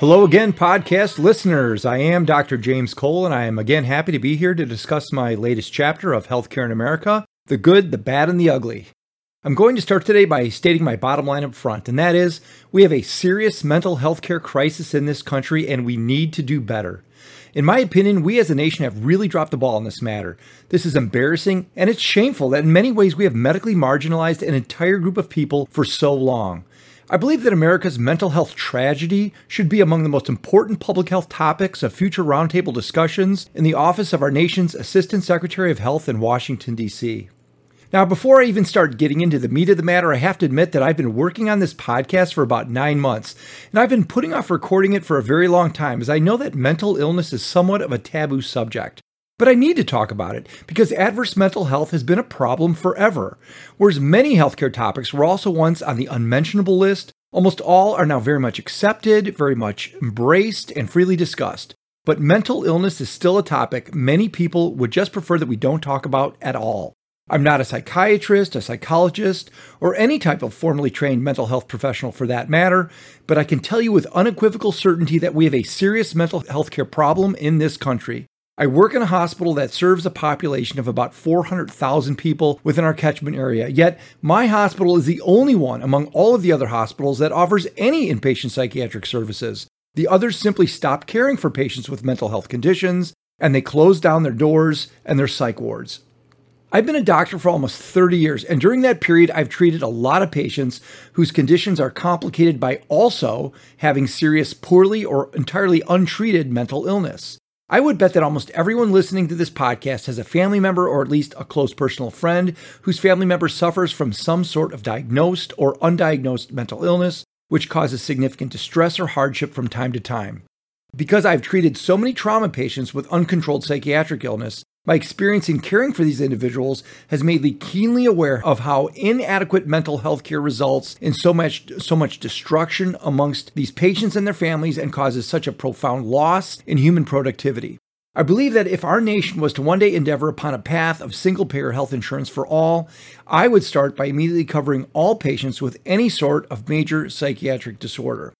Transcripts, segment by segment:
Hello again, podcast listeners. I am Dr. James Cole, and I am again happy to be here to discuss my latest chapter of Healthcare in America the good, the bad, and the ugly. I'm going to start today by stating my bottom line up front, and that is we have a serious mental health care crisis in this country, and we need to do better. In my opinion, we as a nation have really dropped the ball on this matter. This is embarrassing, and it's shameful that in many ways we have medically marginalized an entire group of people for so long. I believe that America's mental health tragedy should be among the most important public health topics of future roundtable discussions in the office of our nation's Assistant Secretary of Health in Washington, D.C. Now, before I even start getting into the meat of the matter, I have to admit that I've been working on this podcast for about nine months, and I've been putting off recording it for a very long time as I know that mental illness is somewhat of a taboo subject. But I need to talk about it because adverse mental health has been a problem forever. Whereas many healthcare topics were also once on the unmentionable list, almost all are now very much accepted, very much embraced, and freely discussed. But mental illness is still a topic many people would just prefer that we don't talk about at all. I'm not a psychiatrist, a psychologist, or any type of formally trained mental health professional for that matter, but I can tell you with unequivocal certainty that we have a serious mental health care problem in this country. I work in a hospital that serves a population of about 400,000 people within our catchment area, yet my hospital is the only one among all of the other hospitals that offers any inpatient psychiatric services. The others simply stop caring for patients with mental health conditions, and they close down their doors and their psych wards. I've been a doctor for almost 30 years, and during that period, I've treated a lot of patients whose conditions are complicated by also having serious, poorly, or entirely untreated mental illness. I would bet that almost everyone listening to this podcast has a family member or at least a close personal friend whose family member suffers from some sort of diagnosed or undiagnosed mental illness, which causes significant distress or hardship from time to time. Because I've treated so many trauma patients with uncontrolled psychiatric illness, my experience in caring for these individuals has made me keenly aware of how inadequate mental health care results in so much so much destruction amongst these patients and their families and causes such a profound loss in human productivity. I believe that if our nation was to one day endeavor upon a path of single payer health insurance for all, I would start by immediately covering all patients with any sort of major psychiatric disorder.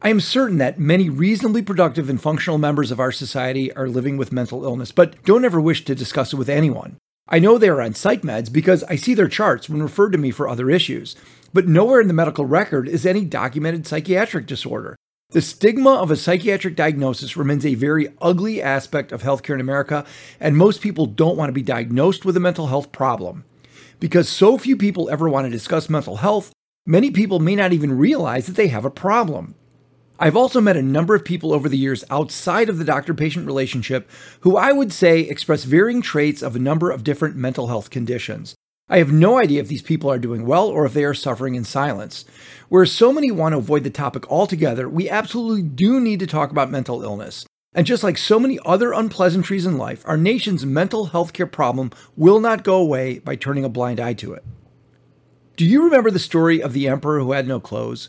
I am certain that many reasonably productive and functional members of our society are living with mental illness, but don't ever wish to discuss it with anyone. I know they are on psych meds because I see their charts when referred to me for other issues, but nowhere in the medical record is any documented psychiatric disorder. The stigma of a psychiatric diagnosis remains a very ugly aspect of healthcare in America, and most people don't want to be diagnosed with a mental health problem. Because so few people ever want to discuss mental health, many people may not even realize that they have a problem. I've also met a number of people over the years outside of the doctor patient relationship who I would say express varying traits of a number of different mental health conditions. I have no idea if these people are doing well or if they are suffering in silence. Whereas so many want to avoid the topic altogether, we absolutely do need to talk about mental illness. And just like so many other unpleasantries in life, our nation's mental health care problem will not go away by turning a blind eye to it. Do you remember the story of the emperor who had no clothes?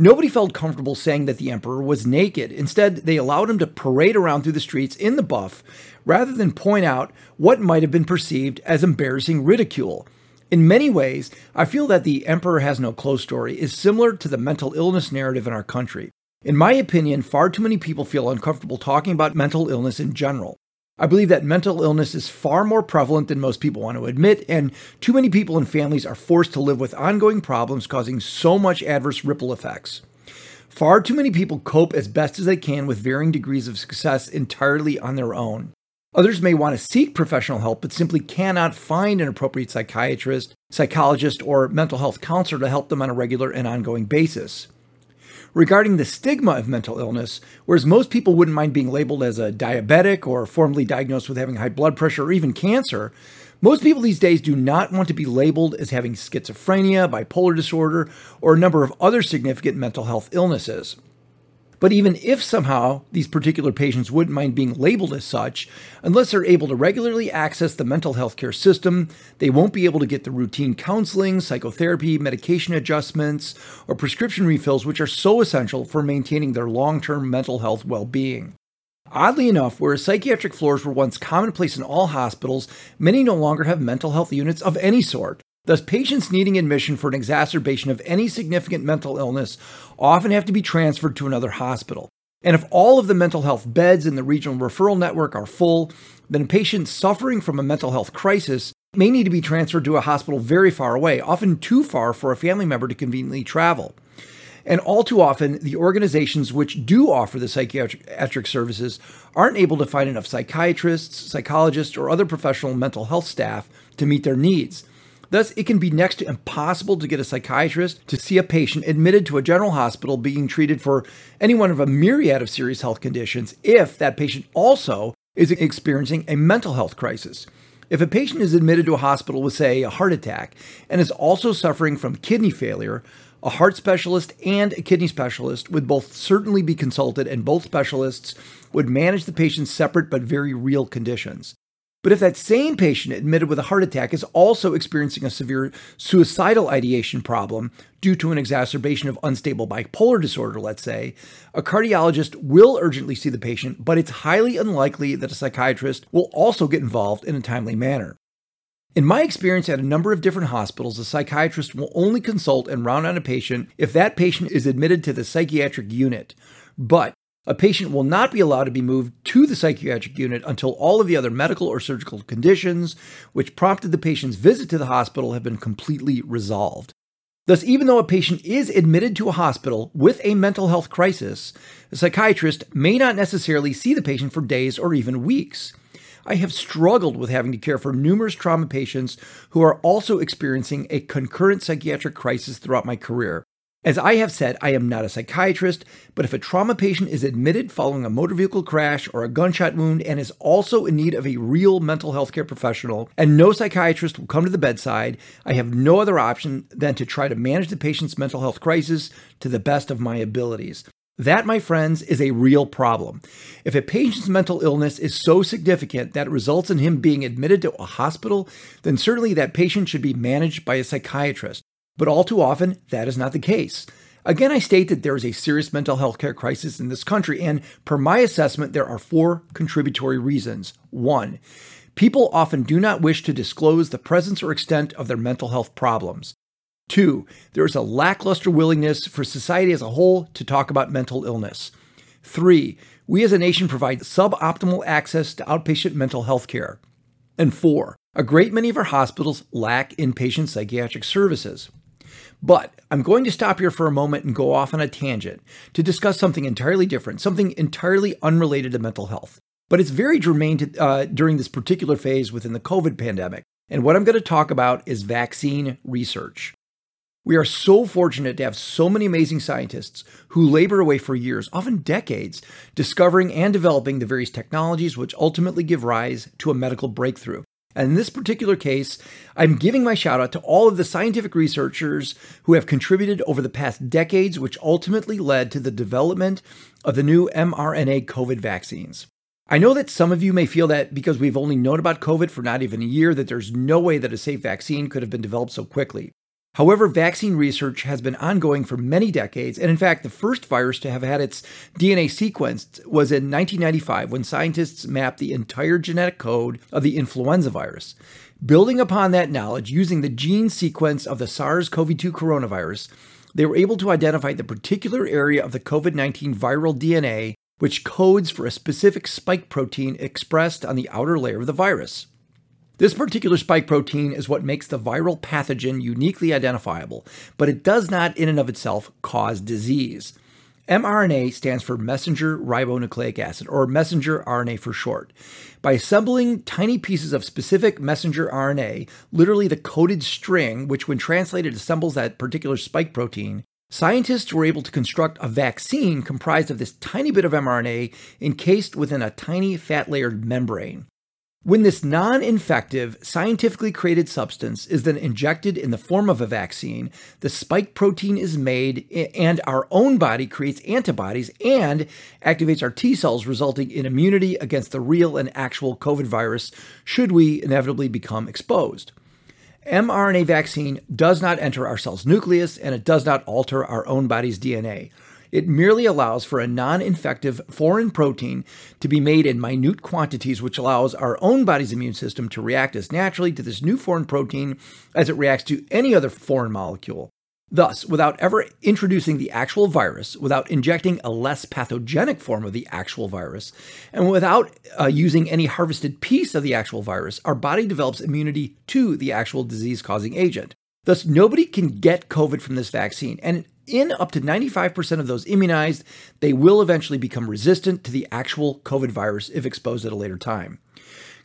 Nobody felt comfortable saying that the emperor was naked. Instead, they allowed him to parade around through the streets in the buff rather than point out what might have been perceived as embarrassing ridicule. In many ways, I feel that the Emperor Has No Clothes story is similar to the mental illness narrative in our country. In my opinion, far too many people feel uncomfortable talking about mental illness in general. I believe that mental illness is far more prevalent than most people want to admit, and too many people and families are forced to live with ongoing problems causing so much adverse ripple effects. Far too many people cope as best as they can with varying degrees of success entirely on their own. Others may want to seek professional help but simply cannot find an appropriate psychiatrist, psychologist, or mental health counselor to help them on a regular and ongoing basis regarding the stigma of mental illness, whereas most people wouldn't mind being labeled as a diabetic or formally diagnosed with having high blood pressure or even cancer, most people these days do not want to be labeled as having schizophrenia, bipolar disorder, or a number of other significant mental health illnesses. But even if somehow these particular patients wouldn't mind being labeled as such, unless they're able to regularly access the mental health care system, they won't be able to get the routine counseling, psychotherapy, medication adjustments, or prescription refills, which are so essential for maintaining their long term mental health well being. Oddly enough, whereas psychiatric floors were once commonplace in all hospitals, many no longer have mental health units of any sort. Thus, patients needing admission for an exacerbation of any significant mental illness often have to be transferred to another hospital. And if all of the mental health beds in the regional referral network are full, then patients suffering from a mental health crisis may need to be transferred to a hospital very far away, often too far for a family member to conveniently travel. And all too often, the organizations which do offer the psychiatric services aren't able to find enough psychiatrists, psychologists, or other professional mental health staff to meet their needs. Thus, it can be next to impossible to get a psychiatrist to see a patient admitted to a general hospital being treated for any one of a myriad of serious health conditions if that patient also is experiencing a mental health crisis. If a patient is admitted to a hospital with, say, a heart attack and is also suffering from kidney failure, a heart specialist and a kidney specialist would both certainly be consulted, and both specialists would manage the patient's separate but very real conditions. But if that same patient admitted with a heart attack is also experiencing a severe suicidal ideation problem due to an exacerbation of unstable bipolar disorder, let's say, a cardiologist will urgently see the patient, but it's highly unlikely that a psychiatrist will also get involved in a timely manner. In my experience at a number of different hospitals, a psychiatrist will only consult and round on a patient if that patient is admitted to the psychiatric unit. But a patient will not be allowed to be moved to the psychiatric unit until all of the other medical or surgical conditions which prompted the patient's visit to the hospital have been completely resolved. Thus, even though a patient is admitted to a hospital with a mental health crisis, the psychiatrist may not necessarily see the patient for days or even weeks. I have struggled with having to care for numerous trauma patients who are also experiencing a concurrent psychiatric crisis throughout my career. As I have said, I am not a psychiatrist, but if a trauma patient is admitted following a motor vehicle crash or a gunshot wound and is also in need of a real mental health care professional, and no psychiatrist will come to the bedside, I have no other option than to try to manage the patient's mental health crisis to the best of my abilities. That, my friends, is a real problem. If a patient's mental illness is so significant that it results in him being admitted to a hospital, then certainly that patient should be managed by a psychiatrist. But all too often, that is not the case. Again, I state that there is a serious mental health care crisis in this country, and per my assessment, there are four contributory reasons. One, people often do not wish to disclose the presence or extent of their mental health problems. Two, there is a lackluster willingness for society as a whole to talk about mental illness. Three, we as a nation provide suboptimal access to outpatient mental health care. And four, a great many of our hospitals lack inpatient psychiatric services. But I'm going to stop here for a moment and go off on a tangent to discuss something entirely different, something entirely unrelated to mental health. But it's very germane to, uh, during this particular phase within the COVID pandemic. And what I'm going to talk about is vaccine research. We are so fortunate to have so many amazing scientists who labor away for years, often decades, discovering and developing the various technologies which ultimately give rise to a medical breakthrough. And in this particular case, I'm giving my shout out to all of the scientific researchers who have contributed over the past decades, which ultimately led to the development of the new mRNA COVID vaccines. I know that some of you may feel that because we've only known about COVID for not even a year, that there's no way that a safe vaccine could have been developed so quickly. However, vaccine research has been ongoing for many decades, and in fact, the first virus to have had its DNA sequenced was in 1995 when scientists mapped the entire genetic code of the influenza virus. Building upon that knowledge, using the gene sequence of the SARS CoV 2 coronavirus, they were able to identify the particular area of the COVID 19 viral DNA which codes for a specific spike protein expressed on the outer layer of the virus. This particular spike protein is what makes the viral pathogen uniquely identifiable, but it does not, in and of itself, cause disease. mRNA stands for messenger ribonucleic acid, or messenger RNA for short. By assembling tiny pieces of specific messenger RNA, literally the coded string, which when translated assembles that particular spike protein, scientists were able to construct a vaccine comprised of this tiny bit of mRNA encased within a tiny fat layered membrane. When this non infective, scientifically created substance is then injected in the form of a vaccine, the spike protein is made, and our own body creates antibodies and activates our T cells, resulting in immunity against the real and actual COVID virus should we inevitably become exposed. mRNA vaccine does not enter our cell's nucleus and it does not alter our own body's DNA. It merely allows for a non infective foreign protein to be made in minute quantities, which allows our own body's immune system to react as naturally to this new foreign protein as it reacts to any other foreign molecule. Thus, without ever introducing the actual virus, without injecting a less pathogenic form of the actual virus, and without uh, using any harvested piece of the actual virus, our body develops immunity to the actual disease causing agent. Thus, nobody can get COVID from this vaccine. And in up to 95% of those immunized, they will eventually become resistant to the actual COVID virus if exposed at a later time.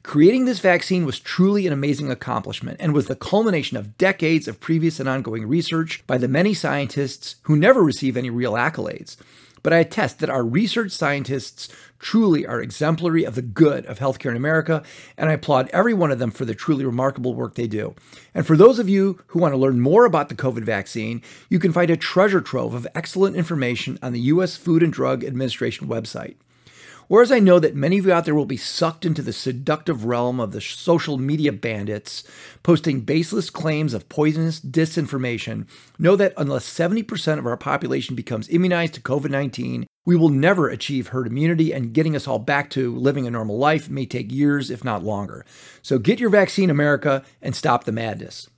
Creating this vaccine was truly an amazing accomplishment and was the culmination of decades of previous and ongoing research by the many scientists who never receive any real accolades. But I attest that our research scientists truly are exemplary of the good of healthcare in America, and I applaud every one of them for the truly remarkable work they do. And for those of you who want to learn more about the COVID vaccine, you can find a treasure trove of excellent information on the U.S. Food and Drug Administration website. Whereas I know that many of you out there will be sucked into the seductive realm of the social media bandits posting baseless claims of poisonous disinformation, know that unless 70% of our population becomes immunized to COVID 19, we will never achieve herd immunity, and getting us all back to living a normal life may take years, if not longer. So get your vaccine, America, and stop the madness.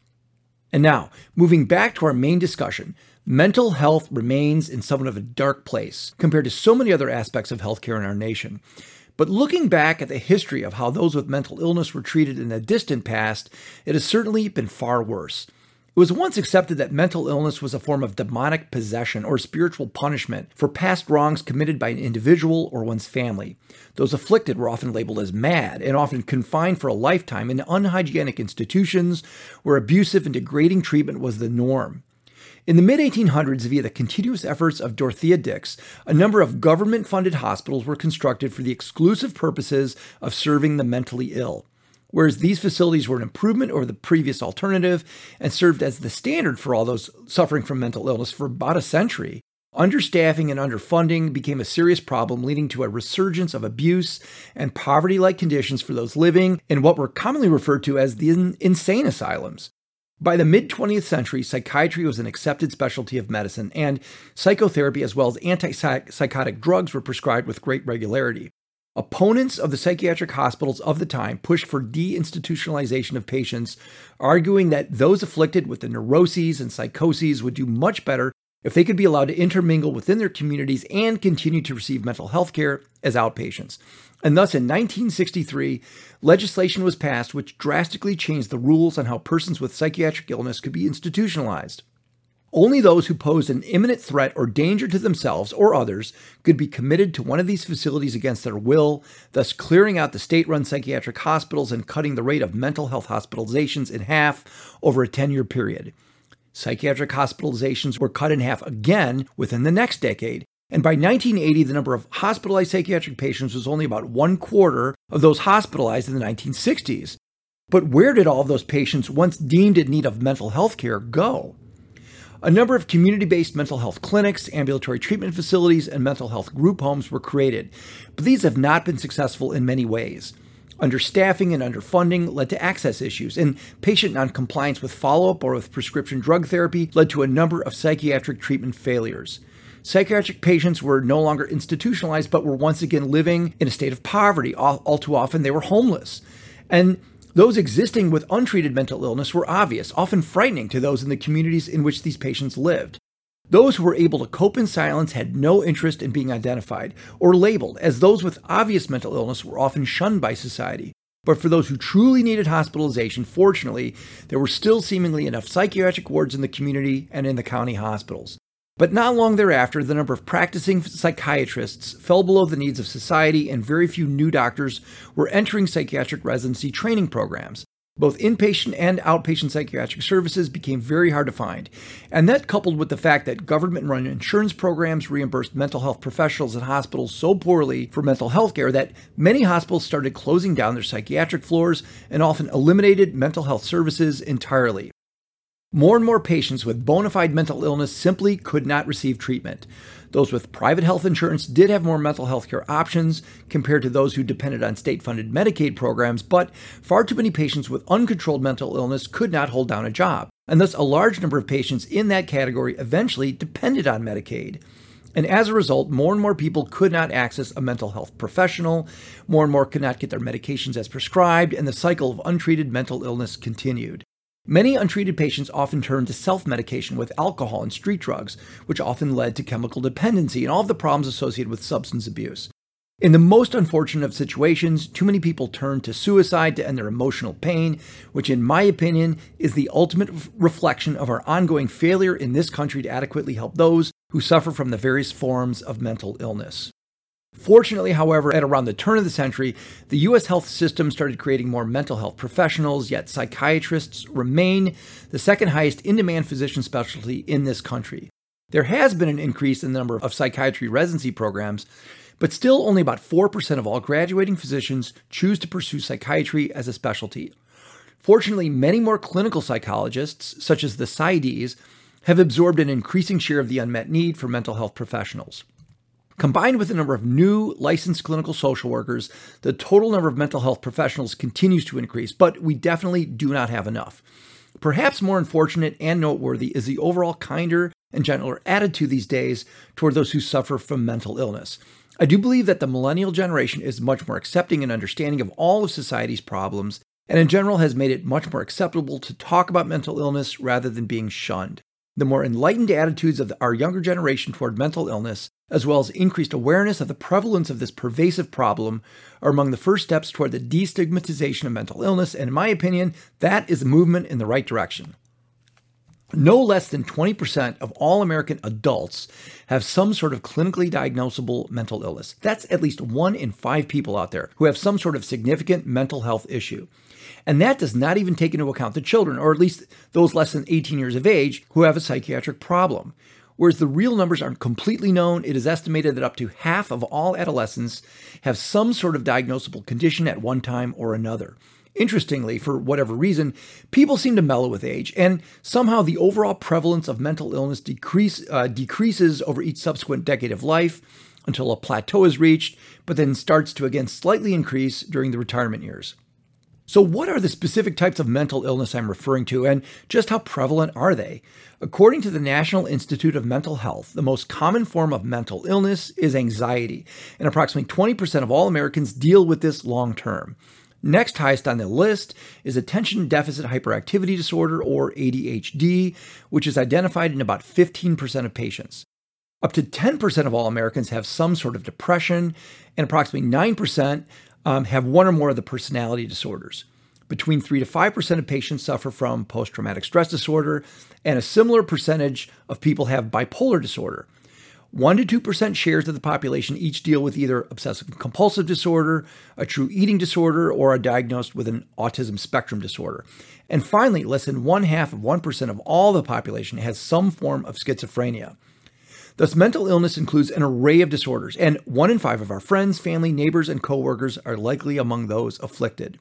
And now, moving back to our main discussion, mental health remains in somewhat of a dark place compared to so many other aspects of healthcare in our nation. But looking back at the history of how those with mental illness were treated in the distant past, it has certainly been far worse. It was once accepted that mental illness was a form of demonic possession or spiritual punishment for past wrongs committed by an individual or one's family. Those afflicted were often labeled as mad and often confined for a lifetime in unhygienic institutions where abusive and degrading treatment was the norm. In the mid 1800s, via the continuous efforts of Dorothea Dix, a number of government funded hospitals were constructed for the exclusive purposes of serving the mentally ill whereas these facilities were an improvement over the previous alternative and served as the standard for all those suffering from mental illness for about a century. Understaffing and underfunding became a serious problem, leading to a resurgence of abuse and poverty like conditions for those living in what were commonly referred to as the insane asylums. By the mid 20th century, psychiatry was an accepted specialty of medicine, and psychotherapy as well as antipsychotic drugs were prescribed with great regularity. Opponents of the psychiatric hospitals of the time pushed for deinstitutionalization of patients, arguing that those afflicted with the neuroses and psychoses would do much better if they could be allowed to intermingle within their communities and continue to receive mental health care as outpatients. And thus, in 1963, legislation was passed which drastically changed the rules on how persons with psychiatric illness could be institutionalized. Only those who posed an imminent threat or danger to themselves or others could be committed to one of these facilities against their will, thus clearing out the state run psychiatric hospitals and cutting the rate of mental health hospitalizations in half over a 10 year period. Psychiatric hospitalizations were cut in half again within the next decade. And by 1980, the number of hospitalized psychiatric patients was only about one quarter of those hospitalized in the 1960s. But where did all of those patients, once deemed in need of mental health care, go? A number of community based mental health clinics, ambulatory treatment facilities, and mental health group homes were created, but these have not been successful in many ways. Understaffing and underfunding led to access issues, and patient noncompliance with follow up or with prescription drug therapy led to a number of psychiatric treatment failures. Psychiatric patients were no longer institutionalized, but were once again living in a state of poverty. All, all too often, they were homeless. And those existing with untreated mental illness were obvious, often frightening to those in the communities in which these patients lived. Those who were able to cope in silence had no interest in being identified or labeled, as those with obvious mental illness were often shunned by society. But for those who truly needed hospitalization, fortunately, there were still seemingly enough psychiatric wards in the community and in the county hospitals. But not long thereafter, the number of practicing psychiatrists fell below the needs of society, and very few new doctors were entering psychiatric residency training programs. Both inpatient and outpatient psychiatric services became very hard to find. And that, coupled with the fact that government run insurance programs reimbursed mental health professionals and hospitals so poorly for mental health care that many hospitals started closing down their psychiatric floors and often eliminated mental health services entirely. More and more patients with bona fide mental illness simply could not receive treatment. Those with private health insurance did have more mental health care options compared to those who depended on state funded Medicaid programs, but far too many patients with uncontrolled mental illness could not hold down a job. And thus, a large number of patients in that category eventually depended on Medicaid. And as a result, more and more people could not access a mental health professional, more and more could not get their medications as prescribed, and the cycle of untreated mental illness continued. Many untreated patients often turned to self medication with alcohol and street drugs, which often led to chemical dependency and all of the problems associated with substance abuse. In the most unfortunate of situations, too many people turn to suicide to end their emotional pain, which, in my opinion, is the ultimate reflection of our ongoing failure in this country to adequately help those who suffer from the various forms of mental illness. Fortunately, however, at around the turn of the century, the US health system started creating more mental health professionals, yet psychiatrists remain the second highest in demand physician specialty in this country. There has been an increase in the number of psychiatry residency programs, but still only about 4% of all graduating physicians choose to pursue psychiatry as a specialty. Fortunately, many more clinical psychologists, such as the PsyDs, have absorbed an increasing share of the unmet need for mental health professionals. Combined with the number of new licensed clinical social workers, the total number of mental health professionals continues to increase, but we definitely do not have enough. Perhaps more unfortunate and noteworthy is the overall kinder and gentler attitude these days toward those who suffer from mental illness. I do believe that the millennial generation is much more accepting and understanding of all of society's problems, and in general has made it much more acceptable to talk about mental illness rather than being shunned. The more enlightened attitudes of our younger generation toward mental illness, as well as increased awareness of the prevalence of this pervasive problem, are among the first steps toward the destigmatization of mental illness, and in my opinion, that is a movement in the right direction. No less than 20% of all American adults have some sort of clinically diagnosable mental illness. That's at least one in five people out there who have some sort of significant mental health issue. And that does not even take into account the children, or at least those less than 18 years of age, who have a psychiatric problem. Whereas the real numbers aren't completely known, it is estimated that up to half of all adolescents have some sort of diagnosable condition at one time or another. Interestingly, for whatever reason, people seem to mellow with age, and somehow the overall prevalence of mental illness decrease, uh, decreases over each subsequent decade of life until a plateau is reached, but then starts to again slightly increase during the retirement years. So, what are the specific types of mental illness I'm referring to, and just how prevalent are they? According to the National Institute of Mental Health, the most common form of mental illness is anxiety, and approximately 20% of all Americans deal with this long term. Next highest on the list is attention deficit hyperactivity disorder, or ADHD, which is identified in about 15% of patients. Up to 10% of all Americans have some sort of depression, and approximately 9% um, have one or more of the personality disorders. Between 3 to 5% of patients suffer from post traumatic stress disorder, and a similar percentage of people have bipolar disorder. 1 to 2% shares of the population each deal with either obsessive compulsive disorder, a true eating disorder, or are diagnosed with an autism spectrum disorder. And finally, less than one half of 1% of all the population has some form of schizophrenia. Thus, mental illness includes an array of disorders, and one in five of our friends, family, neighbors, and coworkers are likely among those afflicted.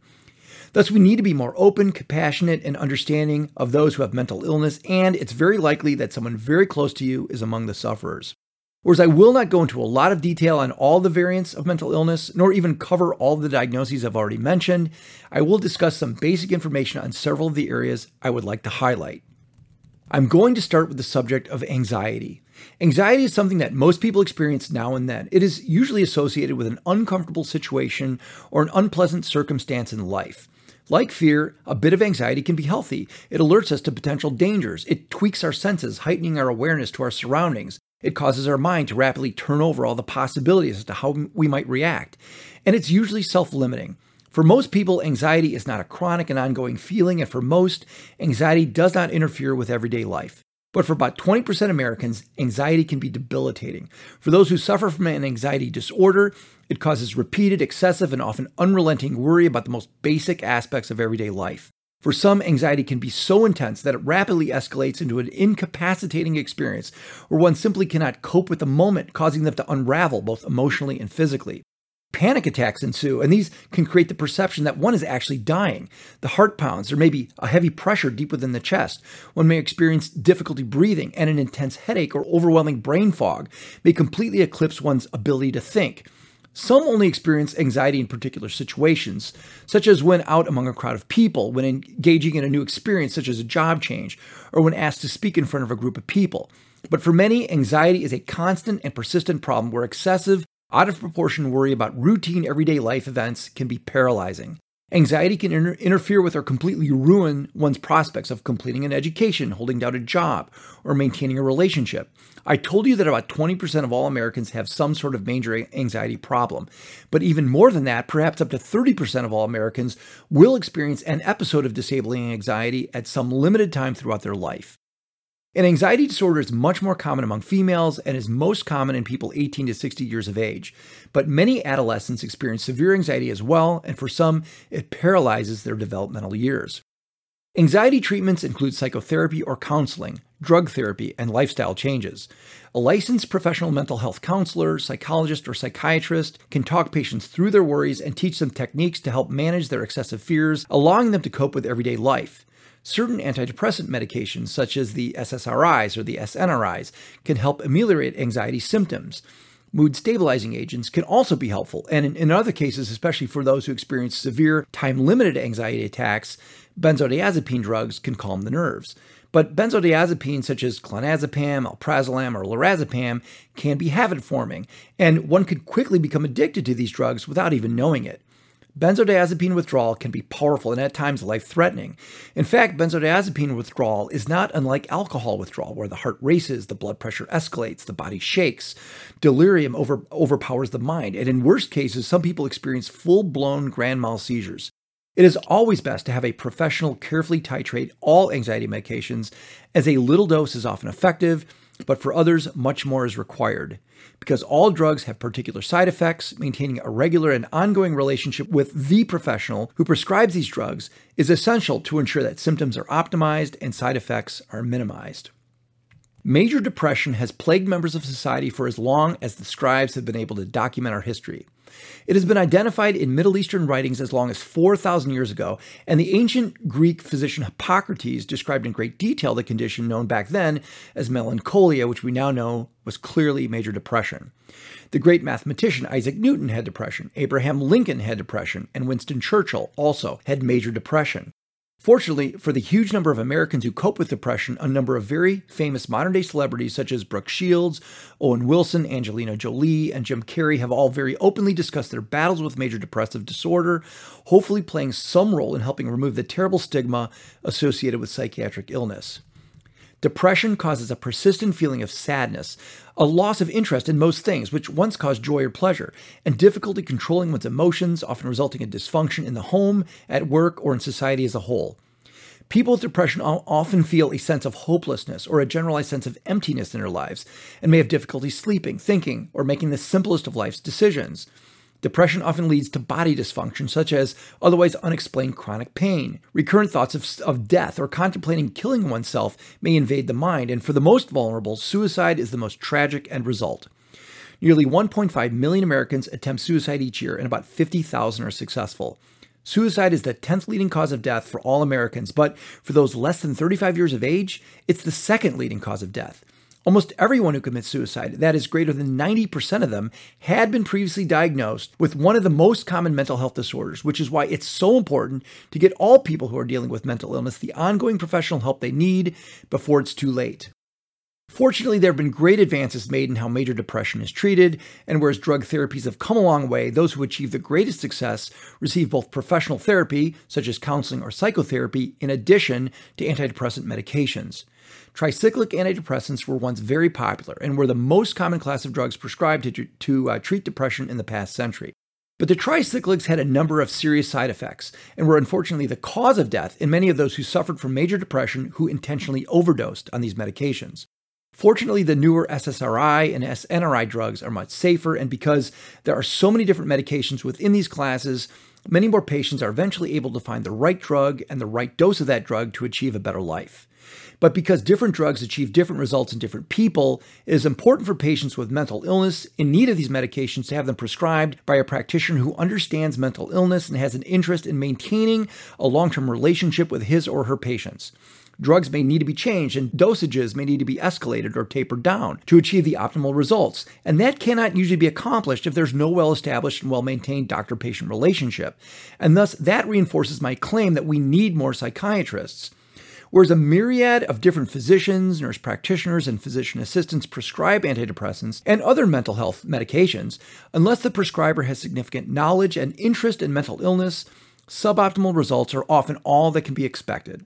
Thus, we need to be more open, compassionate, and understanding of those who have mental illness, and it's very likely that someone very close to you is among the sufferers. Whereas I will not go into a lot of detail on all the variants of mental illness, nor even cover all the diagnoses I've already mentioned, I will discuss some basic information on several of the areas I would like to highlight. I'm going to start with the subject of anxiety. Anxiety is something that most people experience now and then. It is usually associated with an uncomfortable situation or an unpleasant circumstance in life. Like fear, a bit of anxiety can be healthy. It alerts us to potential dangers. It tweaks our senses, heightening our awareness to our surroundings. It causes our mind to rapidly turn over all the possibilities as to how we might react. And it's usually self limiting. For most people, anxiety is not a chronic and ongoing feeling, and for most, anxiety does not interfere with everyday life. But for about 20% of Americans, anxiety can be debilitating. For those who suffer from an anxiety disorder, it causes repeated, excessive, and often unrelenting worry about the most basic aspects of everyday life. For some, anxiety can be so intense that it rapidly escalates into an incapacitating experience where one simply cannot cope with the moment, causing them to unravel both emotionally and physically. Panic attacks ensue, and these can create the perception that one is actually dying. The heart pounds, or maybe a heavy pressure deep within the chest. One may experience difficulty breathing, and an intense headache or overwhelming brain fog may completely eclipse one's ability to think. Some only experience anxiety in particular situations, such as when out among a crowd of people, when engaging in a new experience, such as a job change, or when asked to speak in front of a group of people. But for many, anxiety is a constant and persistent problem where excessive, out of proportion worry about routine everyday life events can be paralyzing. Anxiety can inter- interfere with or completely ruin one's prospects of completing an education, holding down a job, or maintaining a relationship. I told you that about 20% of all Americans have some sort of major anxiety problem. But even more than that, perhaps up to 30% of all Americans will experience an episode of disabling anxiety at some limited time throughout their life. An anxiety disorder is much more common among females and is most common in people 18 to 60 years of age. But many adolescents experience severe anxiety as well, and for some, it paralyzes their developmental years. Anxiety treatments include psychotherapy or counseling, drug therapy, and lifestyle changes. A licensed professional mental health counselor, psychologist, or psychiatrist can talk patients through their worries and teach them techniques to help manage their excessive fears, allowing them to cope with everyday life. Certain antidepressant medications, such as the SSRIs or the SNRIs, can help ameliorate anxiety symptoms. Mood stabilizing agents can also be helpful, and in, in other cases, especially for those who experience severe time limited anxiety attacks, benzodiazepine drugs can calm the nerves. But benzodiazepines such as clonazepam, alprazolam, or lorazepam can be habit forming, and one could quickly become addicted to these drugs without even knowing it. Benzodiazepine withdrawal can be powerful and at times life threatening. In fact, benzodiazepine withdrawal is not unlike alcohol withdrawal, where the heart races, the blood pressure escalates, the body shakes, delirium over, overpowers the mind, and in worst cases, some people experience full blown grand mal seizures. It is always best to have a professional carefully titrate all anxiety medications, as a little dose is often effective but for others, much more is required. Because all drugs have particular side effects, maintaining a regular and ongoing relationship with the professional who prescribes these drugs is essential to ensure that symptoms are optimized and side effects are minimized. Major depression has plagued members of society for as long as the scribes have been able to document our history. It has been identified in Middle Eastern writings as long as 4,000 years ago, and the ancient Greek physician Hippocrates described in great detail the condition known back then as melancholia, which we now know was clearly major depression. The great mathematician Isaac Newton had depression, Abraham Lincoln had depression, and Winston Churchill also had major depression. Fortunately, for the huge number of Americans who cope with depression, a number of very famous modern day celebrities such as Brooke Shields, Owen Wilson, Angelina Jolie, and Jim Carrey have all very openly discussed their battles with major depressive disorder, hopefully playing some role in helping remove the terrible stigma associated with psychiatric illness. Depression causes a persistent feeling of sadness, a loss of interest in most things which once caused joy or pleasure, and difficulty controlling one's emotions, often resulting in dysfunction in the home, at work, or in society as a whole. People with depression often feel a sense of hopelessness or a generalized sense of emptiness in their lives and may have difficulty sleeping, thinking, or making the simplest of life's decisions. Depression often leads to body dysfunction, such as otherwise unexplained chronic pain. Recurrent thoughts of, of death or contemplating killing oneself may invade the mind, and for the most vulnerable, suicide is the most tragic end result. Nearly 1.5 million Americans attempt suicide each year, and about 50,000 are successful. Suicide is the 10th leading cause of death for all Americans, but for those less than 35 years of age, it's the second leading cause of death. Almost everyone who commits suicide, that is greater than 90% of them, had been previously diagnosed with one of the most common mental health disorders, which is why it's so important to get all people who are dealing with mental illness the ongoing professional help they need before it's too late. Fortunately, there have been great advances made in how major depression is treated, and whereas drug therapies have come a long way, those who achieve the greatest success receive both professional therapy, such as counseling or psychotherapy, in addition to antidepressant medications. Tricyclic antidepressants were once very popular and were the most common class of drugs prescribed to, to uh, treat depression in the past century. But the tricyclics had a number of serious side effects and were unfortunately the cause of death in many of those who suffered from major depression who intentionally overdosed on these medications. Fortunately, the newer SSRI and SNRI drugs are much safer, and because there are so many different medications within these classes, many more patients are eventually able to find the right drug and the right dose of that drug to achieve a better life. But because different drugs achieve different results in different people, it is important for patients with mental illness in need of these medications to have them prescribed by a practitioner who understands mental illness and has an interest in maintaining a long term relationship with his or her patients. Drugs may need to be changed and dosages may need to be escalated or tapered down to achieve the optimal results. And that cannot usually be accomplished if there's no well established and well maintained doctor patient relationship. And thus, that reinforces my claim that we need more psychiatrists. Whereas a myriad of different physicians, nurse practitioners, and physician assistants prescribe antidepressants and other mental health medications, unless the prescriber has significant knowledge and interest in mental illness, suboptimal results are often all that can be expected.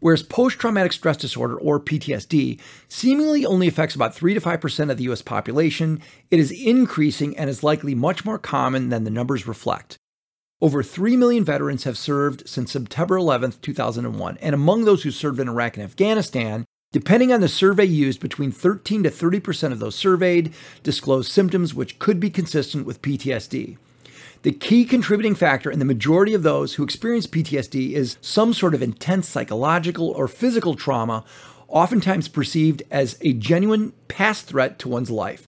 Whereas post traumatic stress disorder, or PTSD, seemingly only affects about 3 to 5% of the US population, it is increasing and is likely much more common than the numbers reflect. Over 3 million veterans have served since September 11, 2001, and among those who served in Iraq and Afghanistan, depending on the survey used, between 13 to 30% of those surveyed disclosed symptoms which could be consistent with PTSD. The key contributing factor in the majority of those who experience PTSD is some sort of intense psychological or physical trauma, oftentimes perceived as a genuine past threat to one's life,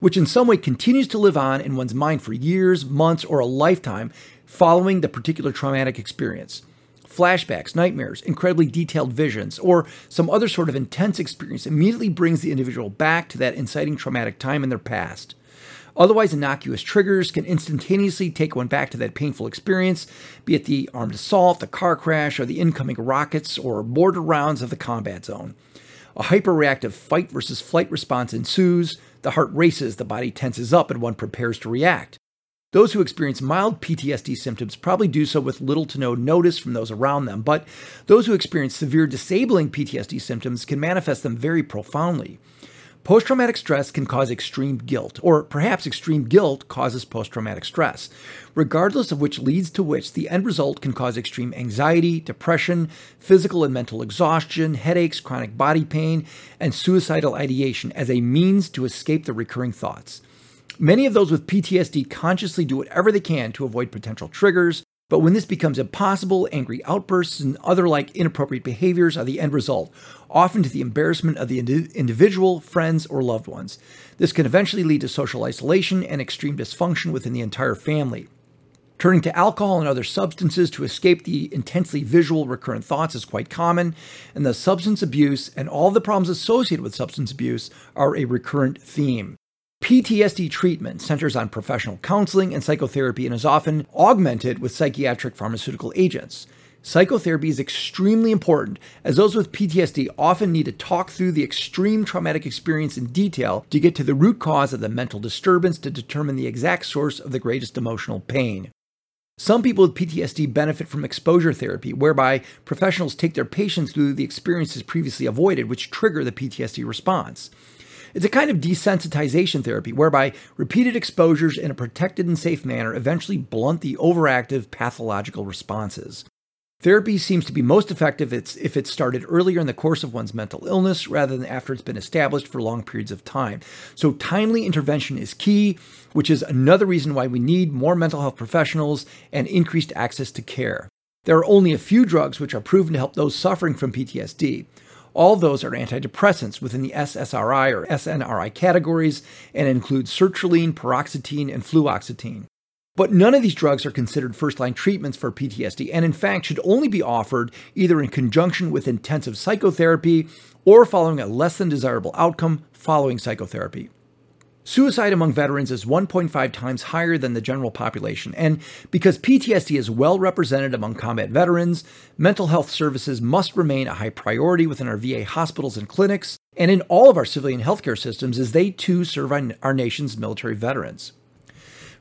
which in some way continues to live on in one's mind for years, months, or a lifetime following the particular traumatic experience. Flashbacks, nightmares, incredibly detailed visions, or some other sort of intense experience immediately brings the individual back to that inciting traumatic time in their past. Otherwise innocuous triggers can instantaneously take one back to that painful experience, be it the armed assault, the car crash, or the incoming rockets or mortar rounds of the combat zone. A hyperreactive fight versus flight response ensues, the heart races, the body tenses up, and one prepares to react. Those who experience mild PTSD symptoms probably do so with little to no notice from those around them, but those who experience severe disabling PTSD symptoms can manifest them very profoundly. Post traumatic stress can cause extreme guilt, or perhaps extreme guilt causes post traumatic stress. Regardless of which leads to which, the end result can cause extreme anxiety, depression, physical and mental exhaustion, headaches, chronic body pain, and suicidal ideation as a means to escape the recurring thoughts. Many of those with PTSD consciously do whatever they can to avoid potential triggers, but when this becomes impossible, angry outbursts and other like inappropriate behaviors are the end result, often to the embarrassment of the individual, friends, or loved ones. This can eventually lead to social isolation and extreme dysfunction within the entire family. Turning to alcohol and other substances to escape the intensely visual recurrent thoughts is quite common, and the substance abuse and all the problems associated with substance abuse are a recurrent theme. PTSD treatment centers on professional counseling and psychotherapy and is often augmented with psychiatric pharmaceutical agents. Psychotherapy is extremely important as those with PTSD often need to talk through the extreme traumatic experience in detail to get to the root cause of the mental disturbance to determine the exact source of the greatest emotional pain. Some people with PTSD benefit from exposure therapy, whereby professionals take their patients through the experiences previously avoided, which trigger the PTSD response. It's a kind of desensitization therapy whereby repeated exposures in a protected and safe manner eventually blunt the overactive pathological responses. Therapy seems to be most effective if it's started earlier in the course of one's mental illness rather than after it's been established for long periods of time. So, timely intervention is key, which is another reason why we need more mental health professionals and increased access to care. There are only a few drugs which are proven to help those suffering from PTSD. All those are antidepressants within the SSRI or SNRI categories and include sertraline, paroxetine, and fluoxetine. But none of these drugs are considered first line treatments for PTSD and, in fact, should only be offered either in conjunction with intensive psychotherapy or following a less than desirable outcome following psychotherapy. Suicide among veterans is 1.5 times higher than the general population, and because PTSD is well represented among combat veterans, mental health services must remain a high priority within our VA hospitals and clinics, and in all of our civilian healthcare systems as they too serve our nation's military veterans.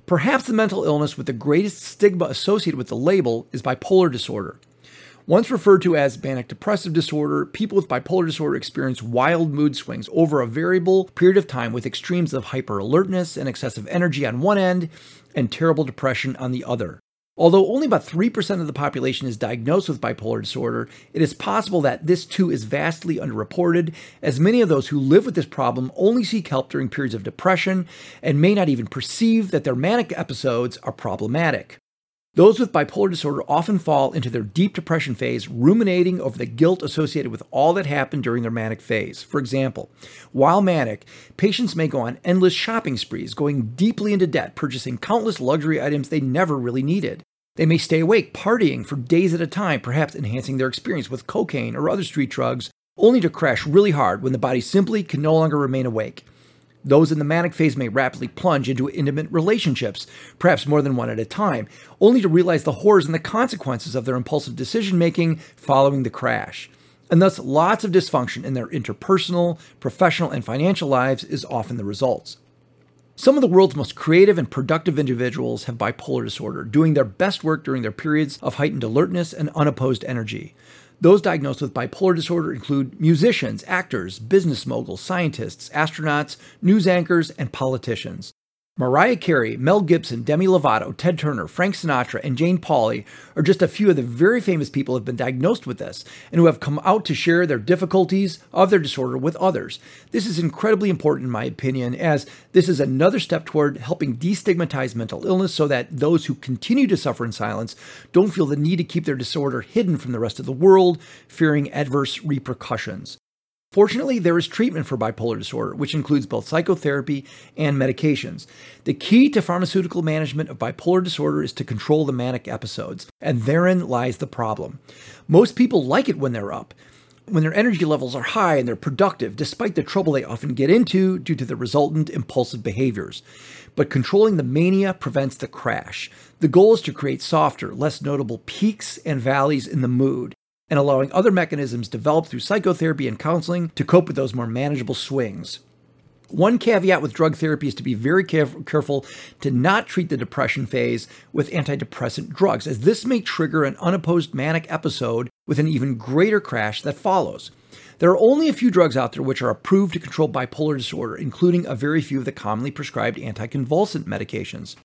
Perhaps the mental illness with the greatest stigma associated with the label is bipolar disorder. Once referred to as manic depressive disorder, people with bipolar disorder experience wild mood swings over a variable period of time with extremes of hyper alertness and excessive energy on one end and terrible depression on the other. Although only about 3% of the population is diagnosed with bipolar disorder, it is possible that this too is vastly underreported, as many of those who live with this problem only seek help during periods of depression and may not even perceive that their manic episodes are problematic. Those with bipolar disorder often fall into their deep depression phase, ruminating over the guilt associated with all that happened during their manic phase. For example, while manic, patients may go on endless shopping sprees, going deeply into debt, purchasing countless luxury items they never really needed. They may stay awake, partying for days at a time, perhaps enhancing their experience with cocaine or other street drugs, only to crash really hard when the body simply can no longer remain awake. Those in the manic phase may rapidly plunge into intimate relationships, perhaps more than one at a time, only to realize the horrors and the consequences of their impulsive decision making following the crash. and thus lots of dysfunction in their interpersonal, professional, and financial lives is often the results. Some of the world's most creative and productive individuals have bipolar disorder, doing their best work during their periods of heightened alertness and unopposed energy. Those diagnosed with bipolar disorder include musicians, actors, business moguls, scientists, astronauts, news anchors, and politicians. Mariah Carey, Mel Gibson, Demi Lovato, Ted Turner, Frank Sinatra, and Jane Pauley are just a few of the very famous people who have been diagnosed with this and who have come out to share their difficulties of their disorder with others. This is incredibly important, in my opinion, as this is another step toward helping destigmatize mental illness so that those who continue to suffer in silence don't feel the need to keep their disorder hidden from the rest of the world, fearing adverse repercussions. Fortunately, there is treatment for bipolar disorder, which includes both psychotherapy and medications. The key to pharmaceutical management of bipolar disorder is to control the manic episodes, and therein lies the problem. Most people like it when they're up, when their energy levels are high and they're productive, despite the trouble they often get into due to the resultant impulsive behaviors. But controlling the mania prevents the crash. The goal is to create softer, less notable peaks and valleys in the mood and allowing other mechanisms developed through psychotherapy and counseling to cope with those more manageable swings. One caveat with drug therapy is to be very careful to not treat the depression phase with antidepressant drugs, as this may trigger an unopposed manic episode with an even greater crash that follows. There are only a few drugs out there which are approved to control bipolar disorder, including a very few of the commonly prescribed anticonvulsant medications.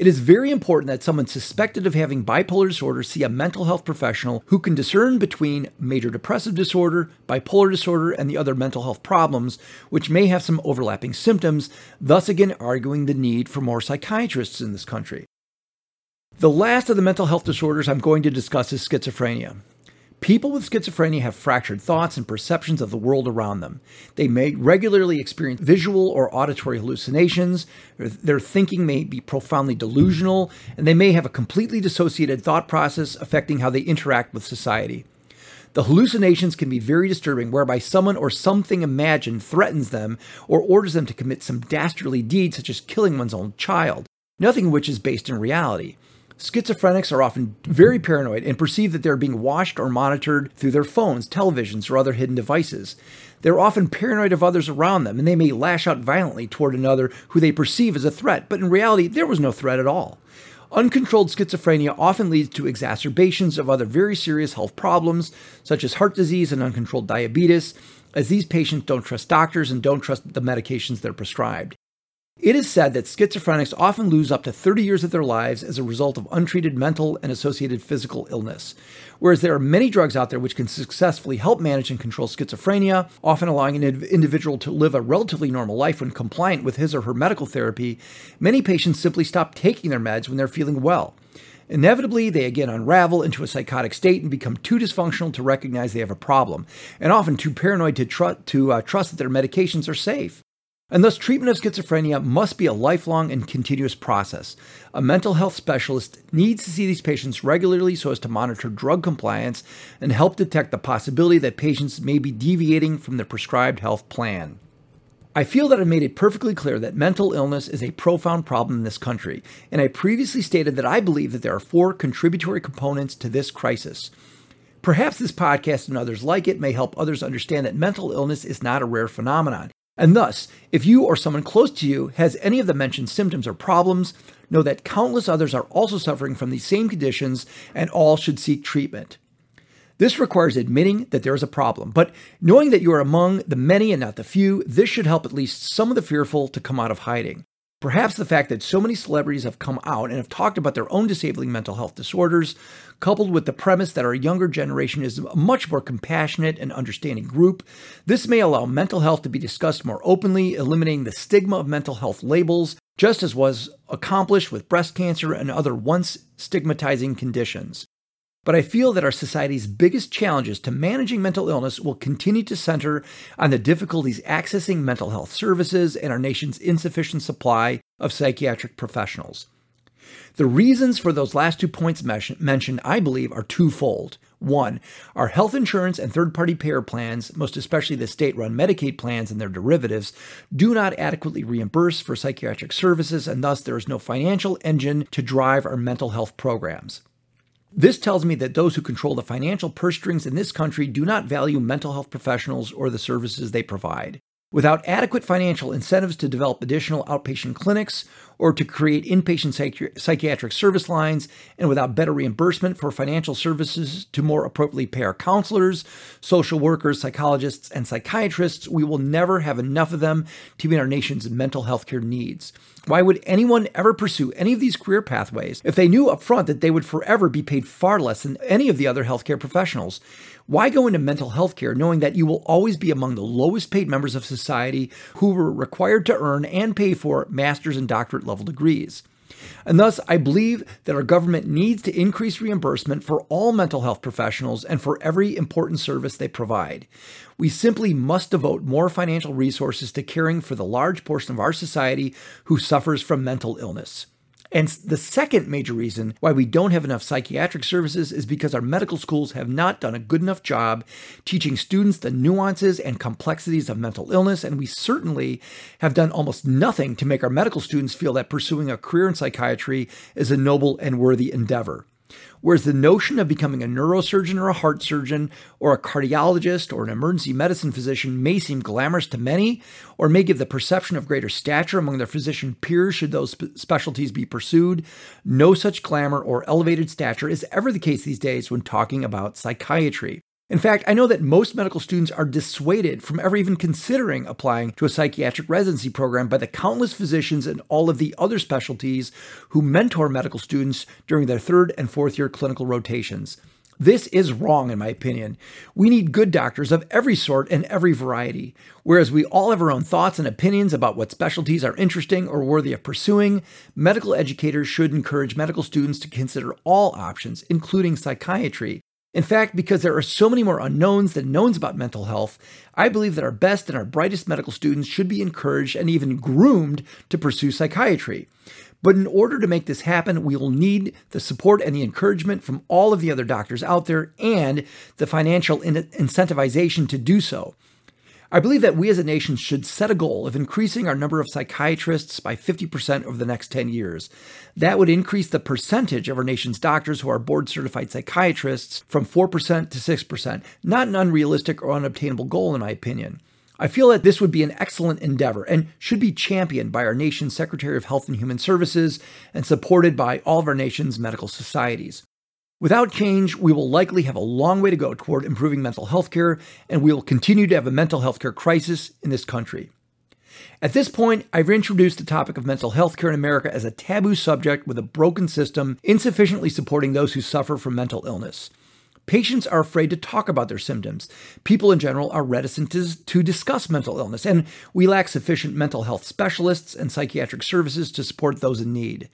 It is very important that someone suspected of having bipolar disorder see a mental health professional who can discern between major depressive disorder, bipolar disorder, and the other mental health problems, which may have some overlapping symptoms, thus again arguing the need for more psychiatrists in this country. The last of the mental health disorders I'm going to discuss is schizophrenia. People with schizophrenia have fractured thoughts and perceptions of the world around them. They may regularly experience visual or auditory hallucinations, their thinking may be profoundly delusional, and they may have a completely dissociated thought process affecting how they interact with society. The hallucinations can be very disturbing, whereby someone or something imagined threatens them or orders them to commit some dastardly deed, such as killing one's own child, nothing which is based in reality. Schizophrenics are often very paranoid and perceive that they're being watched or monitored through their phones, televisions, or other hidden devices. They're often paranoid of others around them, and they may lash out violently toward another who they perceive as a threat, but in reality, there was no threat at all. Uncontrolled schizophrenia often leads to exacerbations of other very serious health problems, such as heart disease and uncontrolled diabetes, as these patients don't trust doctors and don't trust the medications they're prescribed. It is said that schizophrenics often lose up to 30 years of their lives as a result of untreated mental and associated physical illness. Whereas there are many drugs out there which can successfully help manage and control schizophrenia, often allowing an individual to live a relatively normal life when compliant with his or her medical therapy, many patients simply stop taking their meds when they're feeling well. Inevitably, they again unravel into a psychotic state and become too dysfunctional to recognize they have a problem, and often too paranoid to, tr- to uh, trust that their medications are safe. And thus, treatment of schizophrenia must be a lifelong and continuous process. A mental health specialist needs to see these patients regularly so as to monitor drug compliance and help detect the possibility that patients may be deviating from the prescribed health plan. I feel that I've made it perfectly clear that mental illness is a profound problem in this country, and I previously stated that I believe that there are four contributory components to this crisis. Perhaps this podcast and others like it may help others understand that mental illness is not a rare phenomenon. And thus, if you or someone close to you has any of the mentioned symptoms or problems, know that countless others are also suffering from these same conditions and all should seek treatment. This requires admitting that there is a problem, but knowing that you are among the many and not the few, this should help at least some of the fearful to come out of hiding. Perhaps the fact that so many celebrities have come out and have talked about their own disabling mental health disorders, coupled with the premise that our younger generation is a much more compassionate and understanding group, this may allow mental health to be discussed more openly, eliminating the stigma of mental health labels, just as was accomplished with breast cancer and other once stigmatizing conditions. But I feel that our society's biggest challenges to managing mental illness will continue to center on the difficulties accessing mental health services and our nation's insufficient supply of psychiatric professionals. The reasons for those last two points mentioned, I believe, are twofold. One, our health insurance and third party payer plans, most especially the state run Medicaid plans and their derivatives, do not adequately reimburse for psychiatric services, and thus there is no financial engine to drive our mental health programs. This tells me that those who control the financial purse strings in this country do not value mental health professionals or the services they provide. Without adequate financial incentives to develop additional outpatient clinics or to create inpatient psychi- psychiatric service lines, and without better reimbursement for financial services to more appropriately pay our counselors, social workers, psychologists, and psychiatrists, we will never have enough of them to meet our nation's mental health care needs. Why would anyone ever pursue any of these career pathways if they knew up front that they would forever be paid far less than any of the other healthcare professionals? Why go into mental health care knowing that you will always be among the lowest paid members of society who were required to earn and pay for master's and doctorate level degrees? And thus, I believe that our government needs to increase reimbursement for all mental health professionals and for every important service they provide. We simply must devote more financial resources to caring for the large portion of our society who suffers from mental illness. And the second major reason why we don't have enough psychiatric services is because our medical schools have not done a good enough job teaching students the nuances and complexities of mental illness. And we certainly have done almost nothing to make our medical students feel that pursuing a career in psychiatry is a noble and worthy endeavor. Whereas the notion of becoming a neurosurgeon or a heart surgeon or a cardiologist or an emergency medicine physician may seem glamorous to many or may give the perception of greater stature among their physician peers should those specialties be pursued, no such glamour or elevated stature is ever the case these days when talking about psychiatry. In fact, I know that most medical students are dissuaded from ever even considering applying to a psychiatric residency program by the countless physicians and all of the other specialties who mentor medical students during their third and fourth year clinical rotations. This is wrong, in my opinion. We need good doctors of every sort and every variety. Whereas we all have our own thoughts and opinions about what specialties are interesting or worthy of pursuing, medical educators should encourage medical students to consider all options, including psychiatry, in fact, because there are so many more unknowns than knowns about mental health, I believe that our best and our brightest medical students should be encouraged and even groomed to pursue psychiatry. But in order to make this happen, we will need the support and the encouragement from all of the other doctors out there and the financial incentivization to do so. I believe that we as a nation should set a goal of increasing our number of psychiatrists by 50% over the next 10 years. That would increase the percentage of our nation's doctors who are board certified psychiatrists from 4% to 6%. Not an unrealistic or unobtainable goal, in my opinion. I feel that this would be an excellent endeavor and should be championed by our nation's Secretary of Health and Human Services and supported by all of our nation's medical societies. Without change, we will likely have a long way to go toward improving mental health care, and we will continue to have a mental health care crisis in this country. At this point, I've introduced the topic of mental health care in America as a taboo subject with a broken system insufficiently supporting those who suffer from mental illness. Patients are afraid to talk about their symptoms. People in general are reticent to, to, discuss mental illness, and we lack sufficient mental health specialists and psychiatric services to support those in need.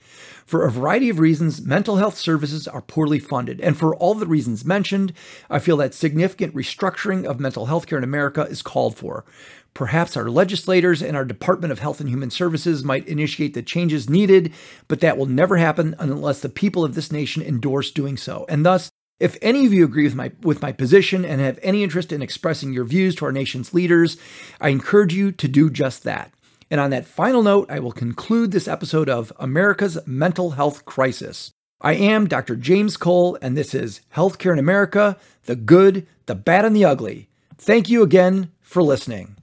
For a variety of reasons, mental health services are poorly funded, and for all the reasons mentioned, I feel that significant restructuring of mental health care in America is called for. Perhaps our legislators and our Department of Health and Human Services might initiate the changes needed, but that will never happen unless the people of this nation endorse doing so. And thus, if any of you agree with my with my position and have any interest in expressing your views to our nation's leaders, I encourage you to do just that. And on that final note, I will conclude this episode of America's Mental Health Crisis. I am Dr. James Cole, and this is Healthcare in America the good, the bad, and the ugly. Thank you again for listening.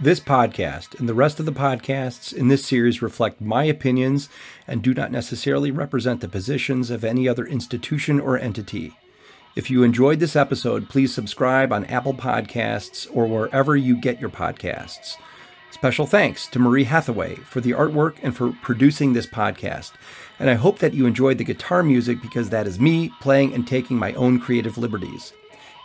This podcast and the rest of the podcasts in this series reflect my opinions and do not necessarily represent the positions of any other institution or entity. If you enjoyed this episode, please subscribe on Apple Podcasts or wherever you get your podcasts. Special thanks to Marie Hathaway for the artwork and for producing this podcast. And I hope that you enjoyed the guitar music because that is me playing and taking my own creative liberties.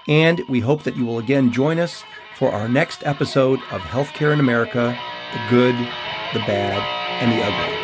And we hope that you will again join us for our next episode of Healthcare in America the Good, the Bad, and the Ugly.